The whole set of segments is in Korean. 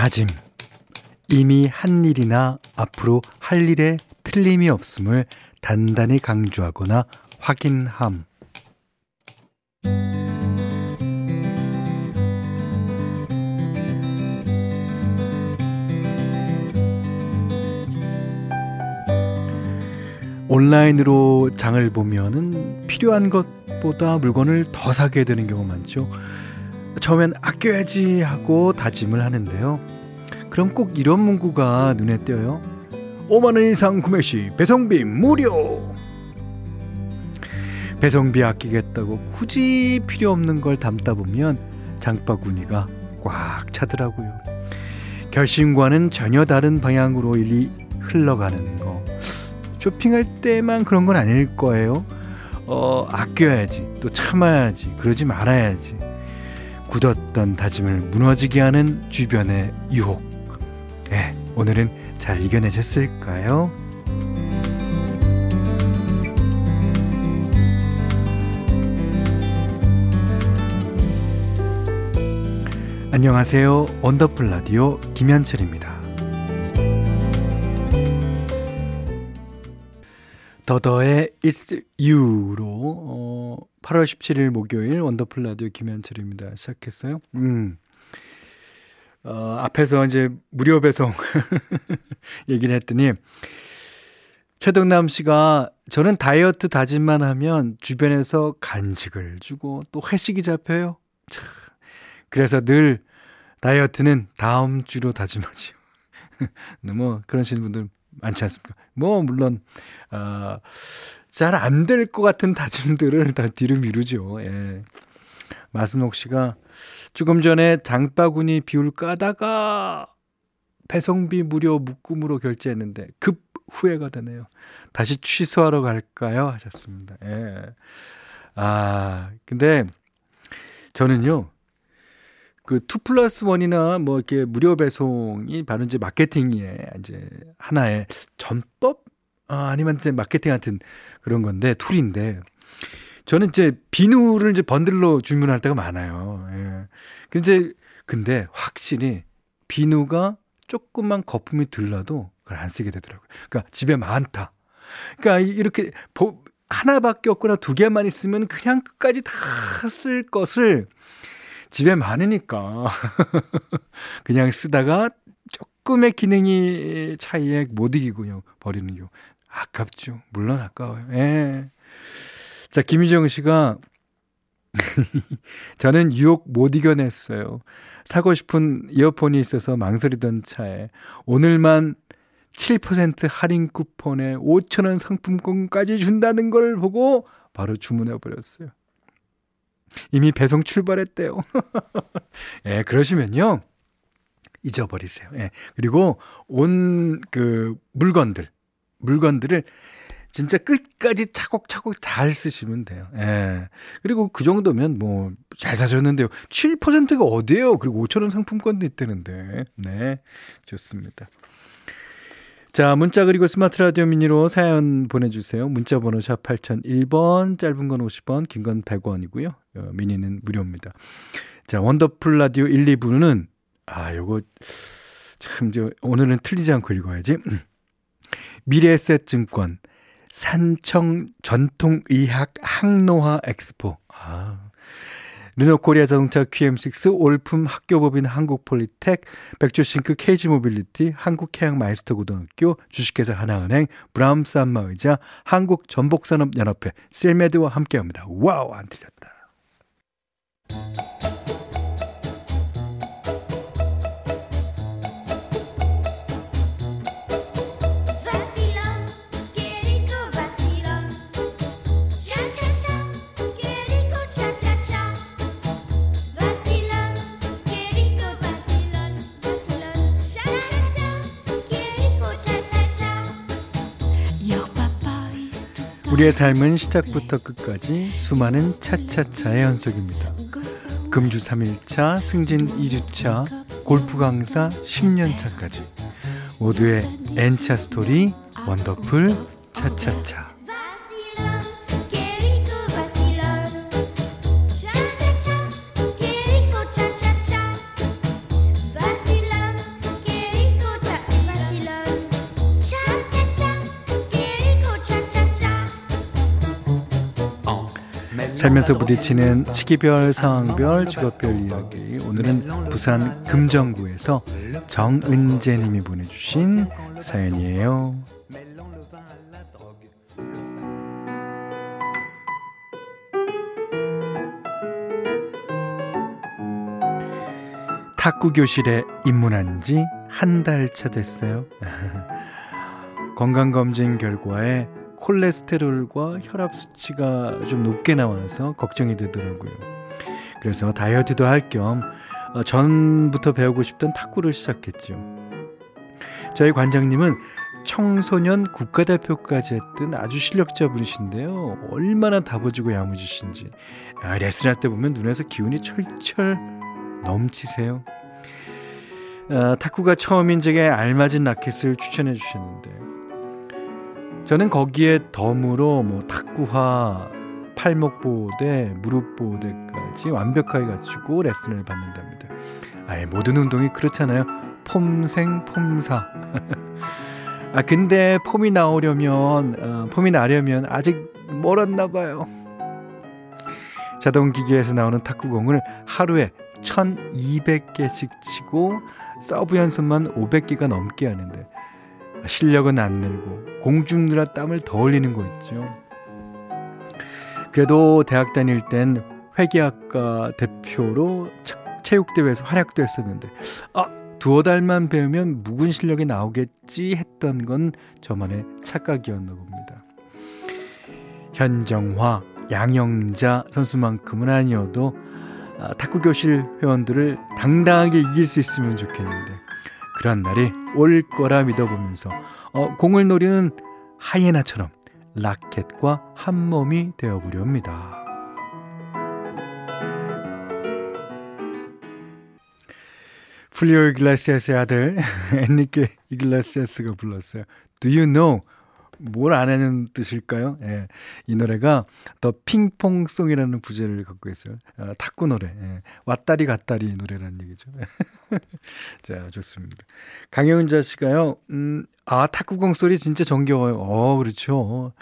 다짐. 이미 한 일이나 앞으로 할 일에 틀림이 없음을 단단히 강조하거나 확인함. 온라인으로 장을 보면은 필요한 것보다 물건을 더 사게 되는 경우가 많죠. 처음엔 아껴야지 하고 다짐을 하는데요. 그럼 꼭 이런 문구가 눈에 띄어요. 5만원 이상 구매 시 배송비 무료! 배송비 아끼겠다고 굳이 필요 없는 걸 담다 보면 장바구니가 꽉 차더라고요. 결심과는 전혀 다른 방향으로 일이 흘러가는 거. 쇼핑할 때만 그런 건 아닐 거예요. 어, 아껴야지. 또 참아야지. 그러지 말아야지. 굳었던 다짐을 무너지게 하는 주변의 유혹. 네, 오늘은 잘 이겨내셨을까요? 안녕하세요. 원더풀 라디오 김현철입니다. 더더의 It's You로 어, 8월 17일 목요일 원더풀 라디오 김현철입니다. 시작했어요. 음. 어, 앞에서 이제 무료 배송 얘기를 했더니 최동남 씨가 저는 다이어트 다짐만 하면 주변에서 간식을 주고 또 회식이 잡혀요. 참. 그래서 늘 다이어트는 다음 주로 다짐하지요. 뭐 그러시는 분들 많지 않습니까? 뭐 물론 어, 잘 안 될 것 같은 다짐들을 다 뒤로 미루죠. 예. 마순옥 씨가 조금 전에 장바구니 비울 까다가 배송비 무료 묶음으로 결제했는데 급 후회가 되네요. 다시 취소하러 갈까요? 하셨습니다. 예. 아, 근데 저는요, 그2 플러스 1이나 뭐 이렇게 무료 배송이 바로 이제 마케팅의 이제 하나의 전법? 아, 아니면 이제 마케팅 같은 그런 건데, 툴인데, 저는 이제 비누를 이제 번들로 주문할 때가 많아요. 예. 근데, 근데 확실히 비누가 조금만 거품이 들러도 그걸 안 쓰게 되더라고요. 그러니까 집에 많다. 그러니까 이렇게 하나밖에 없거나 두 개만 있으면 그냥 끝까지 다 쓸 것을 집에 많으니까 그냥 쓰다가 조금의 기능이 차이에 못 이기고 요. 버리는 경 아깝죠. 물론 아까워요. 예. 자, 김희정 씨가 저는 유혹 못 이겨냈어요. 사고 싶은 이어폰이 있어서 망설이던 차에 오늘만 7% 할인 쿠폰에 5천원 상품권까지 준다는 걸 보고 바로 주문해 버렸어요. 이미 배송 출발했대요. 예, 그러시면요. 잊어버리세요. 예. 그리고 온 그 물건들, 물건들을 진짜 끝까지 차곡차곡 잘 쓰시면 돼요. 예. 그리고 그 정도면 뭐 잘 사셨는데요. 7%가 어디예요? 그리고 5천원 상품권도 있다는데. 네. 좋습니다. 자, 문자 그리고 스마트 라디오 미니로 사연 보내주세요. 문자 번호 샵 8001번, 짧은 건 50원, 긴 건 100원이고요. 어, 미니는 무료입니다. 자, 원더풀 라디오 1, 2부는, 아, 요거, 참, 저, 오늘은 틀리지 않고 읽어야지. 미래에셋 증권, 산청 전통의학 항노화 엑스포. 아, 르노코리아 자동차 QM6 올품 학교법인 한국폴리텍 백조싱크 KG모빌리티 한국해양마이스터 고등학교 주식회사 하나은행 브라움스 안마의자 한국전복산업연합회 셀메드와 함께합니다. 와우 안 틀렸다. 우리의 삶은 시작부터 끝까지 수많은 차차차의 연속입니다. 금주 3일차, 승진 2주차, 골프 강사 10년차까지 모두의 N차 스토리 원더풀 차차차 살면서 부딪히는 시기별, 상황별, 직업별 이야기. 오늘은 부산 금정구에서 정은재 님이 보내주신 사연이에요. 탁구 교실에 입문한 지 한 달 차 됐어요. 건강검진 결과에 콜레스테롤과 혈압 수치가 좀 높게 나와서 걱정이 되더라고요. 그래서 다이어트도 할겸 어, 전부터 배우고 싶던 탁구를 시작했죠. 저희 관장님은 청소년 국가대표까지 했던 아주 실력자분이신데요. 얼마나 다부지고 야무지신지. 아, 레슨할 때 보면 눈에서 기운이 철철 넘치세요. 아, 탁구가 처음인 제게 알맞은 라켓을 추천해 주셨는데 저는 거기에 덤으로 뭐 탁구화, 팔목보호대, 무릎보호대까지 완벽하게 갖추고 레슨을 받는답니다. 아예 모든 운동이 그렇잖아요. 폼생 폼사. 아 근데 폼이 나오려면 어, 폼이 나려면 아직 멀었나 봐요. 자동 기계에서 나오는 탁구공을 하루에 1200개씩 치고 서브 연습만 500개가 넘게 하는데 실력은 안 늘고 공중느라 땀을 더 흘리는 거 있죠. 그래도 대학 다닐 땐 회계학과 대표로 체육대회에서 활약도 했었는데 아 두어 달만 배우면 묵은 실력이 나오겠지 했던 건 저만의 착각이었나 봅니다. 현정화, 양영자 선수만큼은 아니어도 아, 탁구 교실 회원들을 당당하게 이길 수 있으면 좋겠는데 그런 날이 올 거라 믿어보면서 어, 공을 노리는 하이에나처럼 라켓과 한 몸이 되어보려 합니다. 풀리오 이글라시아스의 아들 엔리케 이글라시아스가 불렀어요. Do you know 뭘 안 하는 뜻일까요? 예. 이 노래가 더 핑퐁송이라는 부제를 갖고 있어요. 아, 탁구 노래. 예. 왔다리 갔다리 노래라는 얘기죠. 자, 좋습니다. 강혜은자 씨가요, 음, 아, 탁구공 소리 진짜 정겨워요. 어, 그렇죠.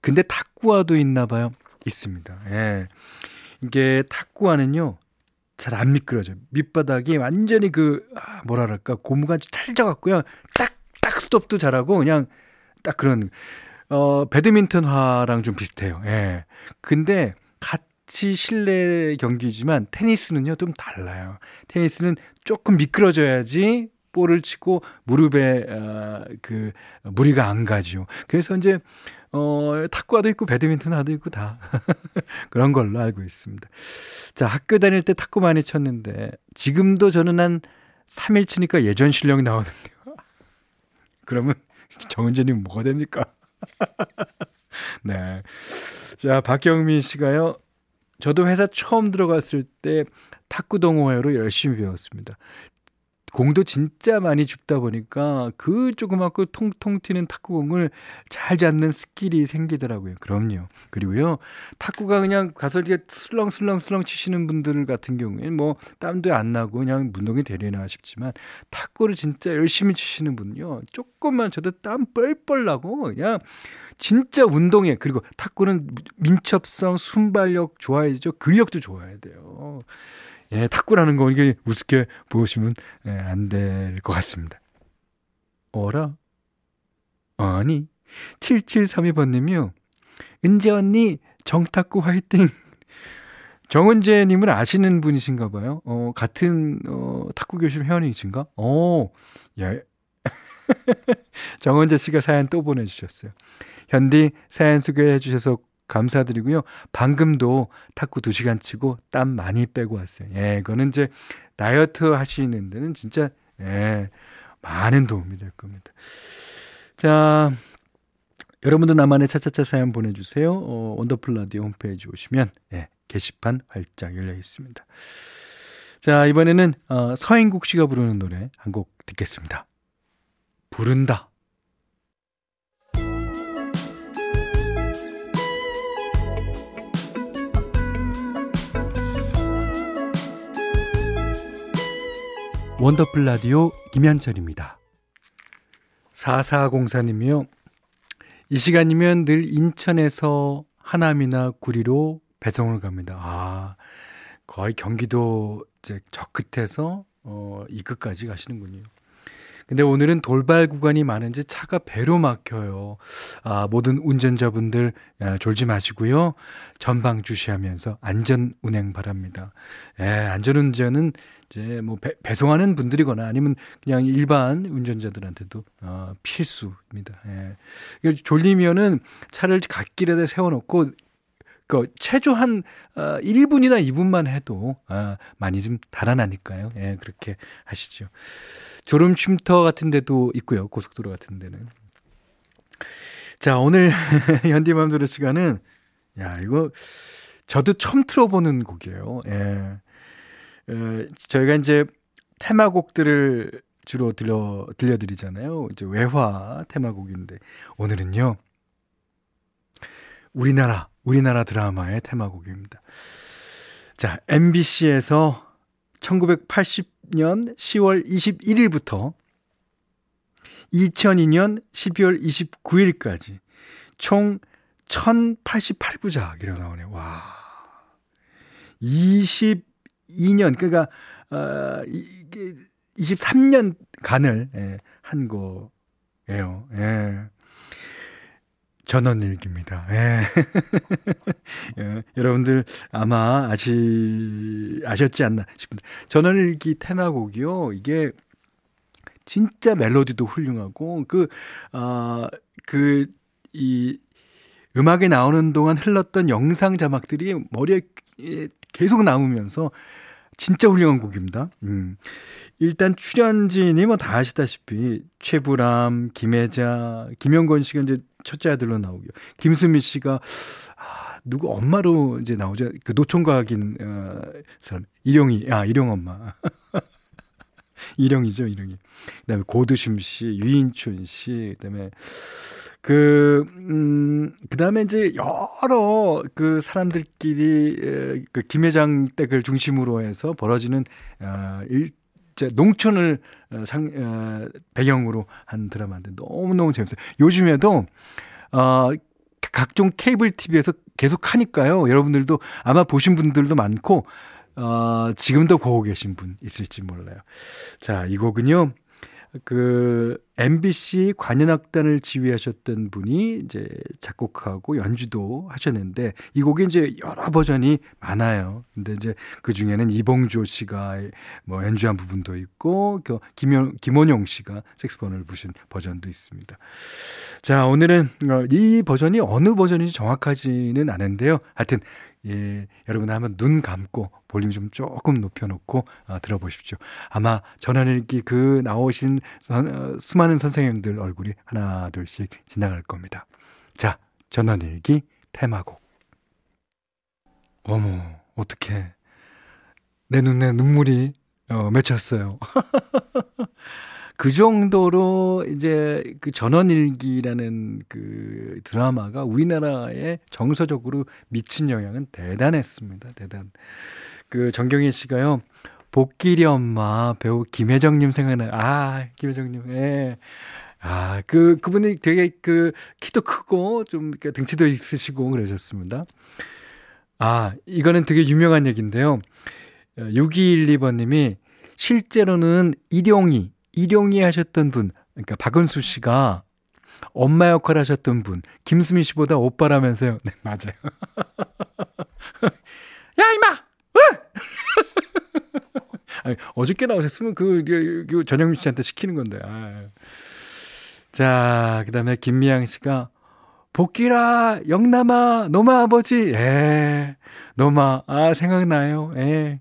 근데 탁구화도 있나 봐요. 있습니다. 예. 이게 탁구화는요, 잘 안 미끄러져요. 밑바닥이 완전히 그, 아, 뭐랄까, 고무가 찰져갖고요. 딱, 딱 스톱도 잘하고, 그냥 딱 그런 어 배드민턴화랑 좀 비슷해요. 예. 근데 같이 실내 경기지만 테니스는요 좀 달라요. 테니스는 조금 미끄러져야지 볼을 치고 무릎에 어, 그 무리가 안 가죠. 그래서 이제 어 탁구화도 있고 배드민턴화도 있고 다 그런 걸로 알고 있습니다. 자 학교 다닐 때 탁구 많이 쳤는데 지금도 저는 한 3일 치니까 예전 실력이 나오는데요. 그러면 정은재님 뭐가 됩니까? 네. 자, 박경민 씨가요. 저도 회사 처음 들어갔을 때 탁구 동호회로 열심히 배웠습니다. 공도 진짜 많이 줍다 보니까 그 조그맣고 통통 튀는 탁구공을 잘 잡는 skill이 생기더라고요. 그럼요. 그리고요, 탁구가 그냥 가서 이렇게 슬렁슬렁슬렁 치시는 분들 같은 경우에는 뭐 땀도 안 나고 그냥 운동이 되려나 싶지만 탁구를 진짜 열심히 치시는 분요, 조금만 저도 땀 뻘뻘 나고 그냥 진짜 운동에 그리고 탁구는 민첩성, 순발력 좋아야죠. 근력도 좋아야 돼요. 예, 탁구라는 거 이게 우습게 보시면 예, 안될 것 같습니다. 어라? 아니, 7732번님이요. 은재 언니, 정탁구 화이팅! 정은재님을 아시는 분이신가 봐요. 어, 같은, 어, 탁구 교실 회원이신가? 어, 야. 정은재 씨가 사연 또 보내주셨어요. 현디 사연 소개해 주셔서 감사드리고요. 방금도 탁구 2시간 치고 땀 많이 빼고 왔어요. 예, 그거는 이제 다이어트 하시는 데는 진짜, 예, 많은 도움이 될 겁니다. 자, 여러분도 나만의 차차차 사연 보내주세요. 어, 원더풀 라디오 홈페이지 오시면, 예, 게시판 활짝 열려 있습니다. 자, 이번에는, 어, 서인국 씨가 부르는 노래 한 곡 듣겠습니다. 부른다. 원더풀 라디오 김현철입니다. 4404님이요. 이 시간이면 늘 인천에서 하남이나 구리로 배송을 갑니다. 아, 거의 경기도 이제 저 끝에서 어, 이 끝까지 가시는군요. 근데 오늘은 돌발 구간이 많은지 차가 배로 막혀요. 아, 모든 운전자분들 아, 졸지 마시고요. 전방 주시하면서 안전 운행 바랍니다. 예, 안전 운전은 이제 뭐 배, 송하는 분들이거나 아니면 그냥 일반 운전자들한테도 어, 필수입니다. 예. 졸리면은 차를 갓길에다 세워놓고 그 최소 한 어, 1분이나 2분만 해도 어, 많이 좀 달아나니까요. 예, 그렇게 하시죠. 졸음 쉼터 같은 데도 있고요. 고속도로 같은 데는. 자, 오늘 현디맘대로 시간은 야, 이거 저도 처음 틀어보는 곡이에요. 예. 어, 저희가 이제 테마곡들을 주로 들려 들려드리잖아요. 이제 외화 테마곡인데 오늘은요. 우리나라 우리나라 드라마의 테마곡입니다. 자, MBC에서 1980년 10월 21일부터 2002년 12월 29일까지 총 1088부작 이라고 나오네요. 와. 22년, 그러니까, 어, 이게 23년 간을, 예, 한 거예요. 예. 전원일기입니다. 예. 예. 여러분들 아마 아시, 아셨지 않나 싶은데. 전원일기 테마곡이요. 이게 진짜 멜로디도 훌륭하고, 그, 아, 그, 이, 음악에 나오는 동안 흘렀던 영상 자막들이 머리에 계속 나오면서 진짜 훌륭한 곡입니다. 음. 일단 출연진이 뭐 다 아시다시피 최불암, 김혜자, 김영건 씨가 이제 첫째 아들로 나오고요. 김수미 씨가 아, 누구 엄마로 이제 나오죠. 그 노총각인 어, 사람 일용이 아 일용 엄마. 일용이죠, 일용이. 그다음에 고두심 씨, 유인촌 씨, 그다음에 그, 음, 그 다음에 이제 여러 그 사람들끼리 그 김회장 댁을 중심으로 해서 벌어지는, 어, 일, 이제 농촌을 어, 상, 어, 배경으로 한 드라마인데 너무너무 재밌어요. 요즘에도, 어, 각종 케이블 TV에서 계속 하니까요. 여러분들도 아마 보신 분들도 많고, 어, 지금도 보고 계신 분 있을지 몰라요. 자, 이 곡은요. 그 MBC 관현악단을 지휘하셨던 분이 이제 작곡하고 연주도 하셨는데 이 곡이 이제 여러 버전이 많아요. 근데 이제 그 중에는 이봉조 씨가 뭐 연주한 부분도 있고 그 김현 김원용 씨가 색스폰을 부신 버전도 있습니다. 자, 오늘은 어, 이 버전이 어느 버전인지 정확하지는 않은데요. 하여튼 예, 여러분 한번 눈 감고 볼륨 좀 조금 높여놓고 어, 들어보십시오. 아마 전환일기 그 나오신 선, 어, 수많은 선생님들 얼굴이 하나 둘씩 지나갈 겁니다. 자, 전환일기 테마곡. 어머, 어떡해. 내 눈에 눈물이 어, 맺혔어요. 그 정도로 이제 그 전원일기라는 그 드라마가 우리나라에 정서적으로 미친 영향은 대단했습니다. 대단. 그 정경희 씨가요. 복길이 엄마 배우 김혜정님 생각나요. 아, 김혜정님. 예. 아, 그, 그분이 되게 그 키도 크고 좀 등치도 있으시고 그러셨습니다. 아, 이거는 되게 유명한 얘기인데요. 6212번님이 실제로는 일용이 일용이 하셨던 분, 그러니까 박은수 씨가 엄마 역할 하셨던 분, 김수미 씨보다 오빠라면서요. 네, 맞아요. 야, 임마! 아니, 어저께 나오셨으면 그, 그, 그 전영미 씨한테 시키는 건데. 아유. 자, 그 다음에 김미양 씨가 복귀라, 영남아, 노마 아버지. 예, 노마. 아, 생각나요. 예.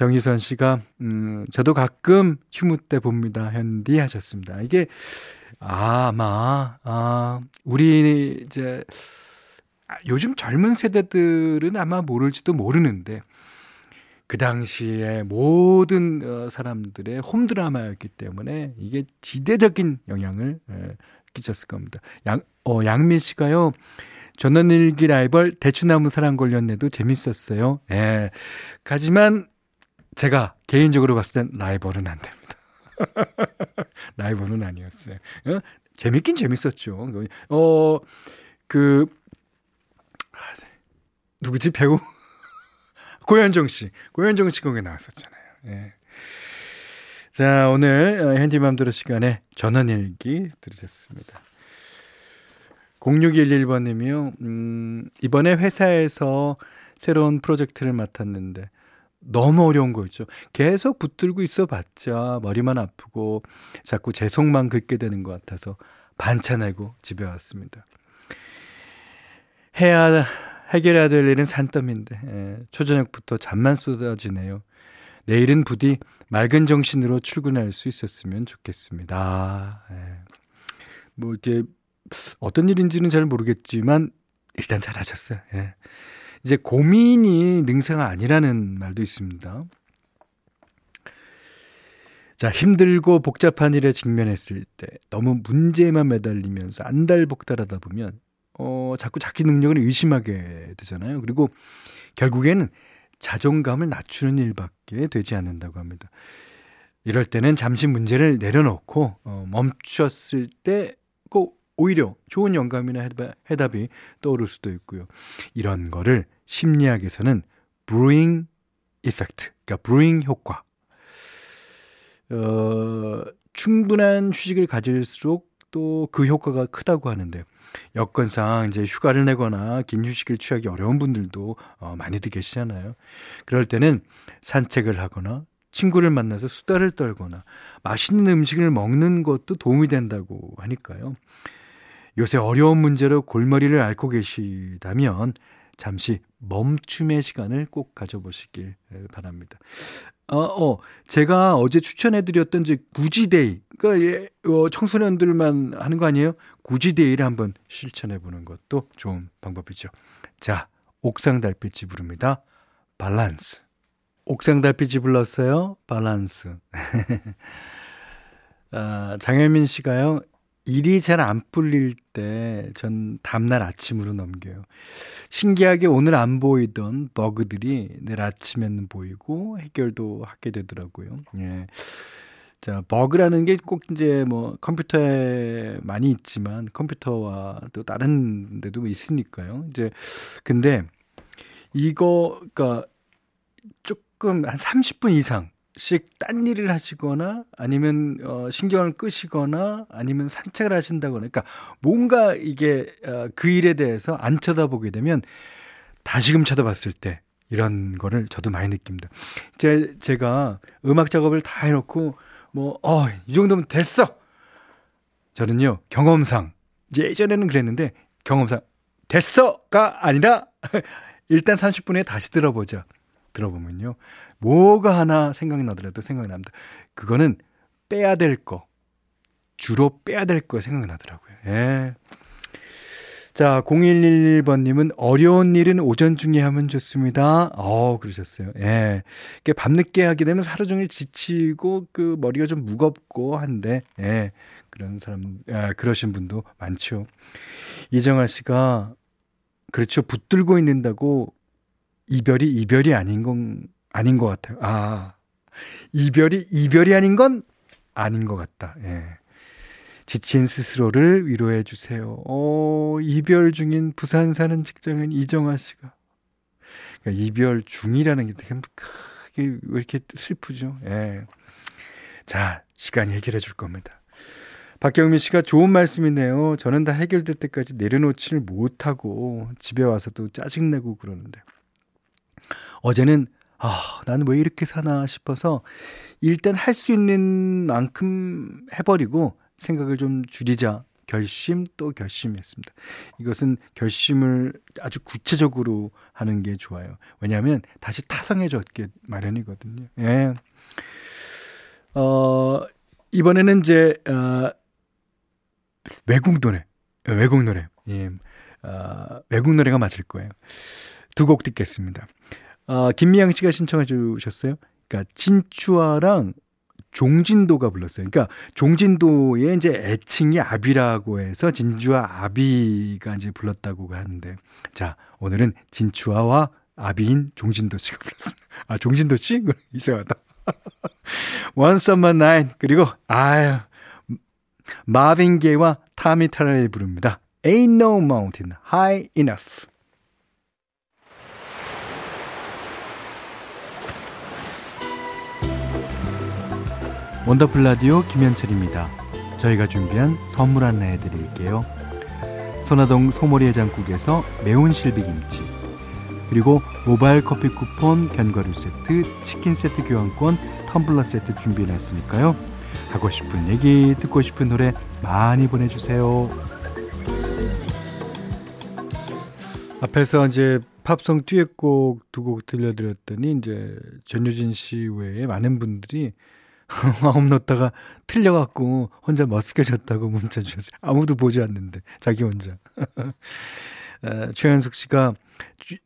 정희선 씨가 음 저도 가끔 휴무 때 봅니다. 현디 하셨습니다. 이게 아마 아 우리 이제 요즘 젊은 세대들은 아마 모를지도 모르는데 그 당시에 모든 어, 사람들의 홈 드라마였기 때문에 이게 지대적인 영향을 에, 끼쳤을 겁니다. 양, 어, 양민 씨가요. 전원일기 라이벌 대추나무 사랑 걸렸네도 재밌었어요. 예. 하지만 제가 개인적으로 봤을 땐 라이벌은 안 됩니다. 라이벌은 아니었어요. 어? 재밌긴 재밌었죠. 어, 그, 누구지? 배우? 고현정 씨. 고현정 씨 거기 나왔었잖아요. 예. 자, 오늘 현디맘대로 시간에 전원일기 들으셨습니다. 0611번님이요. 음, 이번에 회사에서 새로운 프로젝트를 맡았는데 너무 어려운 거 있죠. 계속 붙들고 있어 봤자 머리만 아프고 자꾸 제 속만 긁게 되는 것 같아서 반찬하고 집에 왔습니다. 해야 해결해야 될 일은 산더미인데 예, 초저녁부터 잠만 쏟아지네요. 내일은 부디 맑은 정신으로 출근할 수 있었으면 좋겠습니다. 예. 뭐 이게 어떤 일인지는 잘 모르겠지만 일단 잘하셨어요. 예. 이제 고민이 능사가 아니라는 말도 있습니다. 자, 힘들고 복잡한 일에 직면했을 때 너무 문제에만 매달리면서 안달복달하다 보면 어, 자꾸 자기 능력을 의심하게 되잖아요. 그리고 결국에는 자존감을 낮추는 일밖에 되지 않는다고 합니다. 이럴 때는 잠시 문제를 내려놓고 어, 멈췄을 때꼭 오히려 좋은 영감이나 해답, 이 떠오를 수도 있고요. 이런 거를 심리학에서는 이펙트, 그러니까 브루잉 효과. 어, 충분한 휴식을 가질수록 또 그 효과가 크다고 하는데 여건상 이제 휴가를 내거나 긴 휴식을 취하기 어려운 분들도 어, 많이들 계시잖아요. 그럴 때는 산책을 하거나 친구를 만나서 수다를 떨거나 맛있는 음식을 먹는 것도 도움이 된다고 하니까요. 요새 어려운 문제로 골머리를 앓고 계시다면 잠시 멈춤의 시간을 꼭 가져보시길 바랍니다. 어, 어 제가 어제 추천해드렸던 이제 구지데이, 그러니까 예, 어, 청소년들만 하는 거 아니에요? 굳이데이를 한번 실천해보는 것도 좋은 방법이죠. 자, 옥상 달빛이 부릅니다. 밸런스. 옥상 달빛이 불렀어요. 밸런스. 아, 장혜민 씨가요. 일이 잘 안 풀릴 때 전 다음날 아침으로 넘겨요. 신기하게 오늘 안 보이던 버그들이 내일 아침에는 보이고 해결도 하게 되더라고요. 예. 자, 버그라는 게 꼭 이제 뭐 컴퓨터에 많이 있지만 컴퓨터와 또 다른 데도 있으니까요. 이제 근데 이거 그러니까 조금 한 30분 이상 씩 딴 일을 하시거나 아니면 어 신경을 끄시거나 아니면 산책을 하신다거나 그러니까 뭔가 이게 어, 그 일에 대해서 안 쳐다보게 되면 다시금 쳐다봤을 때 이런 거를 저도 많이 느낍니다. 제, 제가 음악 작업을 다 해놓고 뭐, 어, 이 정도면 됐어! 저는요, 경험상, 예전에는 그랬는데, 경험상, 됐어!가 아니라, 일단 30분에 다시 들어보자. 들어보면요. 뭐가 하나 생각나더라도 생각납니다. 그거는 빼야 될 거, 주로 빼야 될 거 생각나더라고요. 예. 자, 0111번님은 어려운 일은 오전 중에 하면 좋습니다. 어, 그러셨어요. 예. 이게 밤늦게 하게 되면 하루 종일 지치고 그 머리가 좀 무겁고 한데, 예. 그런 사람, 예, 그러신 분도 많죠. 이정아 씨가, 그렇죠. 붙들고 있는다고 이별이 이별이 아닌 건 아닌 것 같아요. 아, 이별이, 이별이 아닌 건 아닌 것 같다. 예. 지친 스스로를 위로해 주세요. 어, 이별 중인 부산 사는 직장인 이정아 씨가. 그러니까 이별 중이라는 게 되게 크게 왜 이렇게 슬프죠? 예. 자, 시간이 해결해 줄 겁니다. 박경민 씨가 좋은 말씀이네요. 저는 다 해결될 때까지 내려놓지를 못하고 집에 와서도 짜증내고 그러는데. 어제는 아, 나는 왜 이렇게 사나 싶어서 일단 할 수 있는 만큼 해버리고 생각을 좀 줄이자 결심 또 결심했습니다. 이것은 결심을 아주 구체적으로 하는 게 좋아요. 왜냐하면 다시 타성해졌게 마련이거든요. 예. 어, 이번에는 이제, 어, 외국 노래, 외국 노래, 예. 어, 외국 노래가 맞을 거예요. 두 곡 듣겠습니다. 아, 김미양 씨가 신청해 주셨어요. 그러니까 진추아랑 종진도가 불렀어요. 그러니까 종진도의 이제 애칭이 아비라고 해서 진주아 아비가 이제 불렀다고 하는데 자 오늘은 진추아와 아비인 종진도 씨가 불렀습니다. 아 종진도 씨 이상하다. Once on my night 그리고 아유 마빈 게이와 타미 타라를 부릅니다. Ain't no mountain high enough. 원더풀 라디오 김현철입니다. 저희가 준비한 선물 안내해 드릴게요. 선화동 소머리 해장국에서 매운 실비김치 그리고 모바일 커피 쿠폰, 견과류 세트, 치킨 세트 교환권, 텀블러 세트 준비해놨으니까요. 하고 싶은 얘기, 듣고 싶은 노래 많이 보내주세요. 앞에서 이제 팝송 듀엣곡 두 곡 들려드렸더니 이제 전유진 씨 외에 많은 분들이 마음 놓다가 틀려갖고 혼자 머쓱해졌다고 문자 주셨어요. 아무도 보지 않는데 자기 혼자. 에, 최현숙 씨가 주,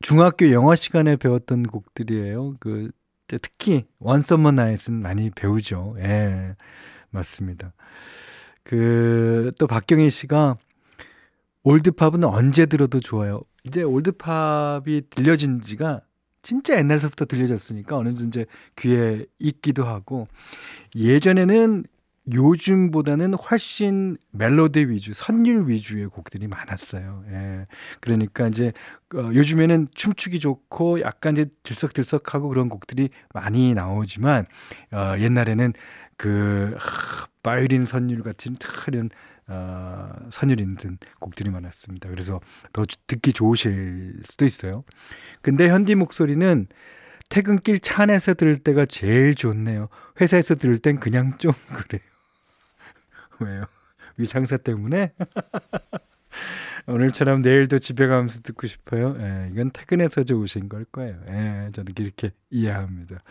중학교 영어 시간에 배웠던 곡들이에요. 그 특히 원서머 나잇은 많이 배우죠. 예, 맞습니다. 그 또 박경희 씨가 올드팝은 언제 들어도 좋아요. 이제 올드팝이 들려진 지가 진짜 옛날서부터 들려졌으니까 어느 정도 이제 귀에 익기도 하고 예전에는 요즘보다는 훨씬 멜로디 위주, 선율 위주의 곡들이 많았어요. 예. 그러니까 이제 어, 요즘에는 춤추기 좋고 약간 이제 들썩들썩하고 그런 곡들이 많이 나오지만 어, 옛날에는 그 하, 바이올린 선율 같은 특별한 어, 선율 있는 곡들이 많았습니다. 그래서 더 듣기 좋으실 수도 있어요. 근데 현디 목소리는 퇴근길 차 안에서 들을 때가 제일 좋네요. 회사에서 들을 땐 그냥 좀 그래요. 왜요? 위상사 때문에? 오늘처럼 내일도 집에 가면서 듣고 싶어요. 예, 이건 퇴근해서 좋으신 걸 거예요. 예, 저는 이렇게 이해합니다.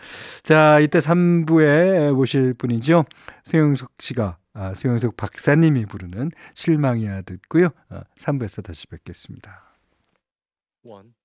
자, 이때 3부에 모실 분이죠. 소영석 씨가, 아, 소영석 박사님이 부르는 실망이야 듣고요. 아, 3부에서 다시 뵙겠습니다. Two.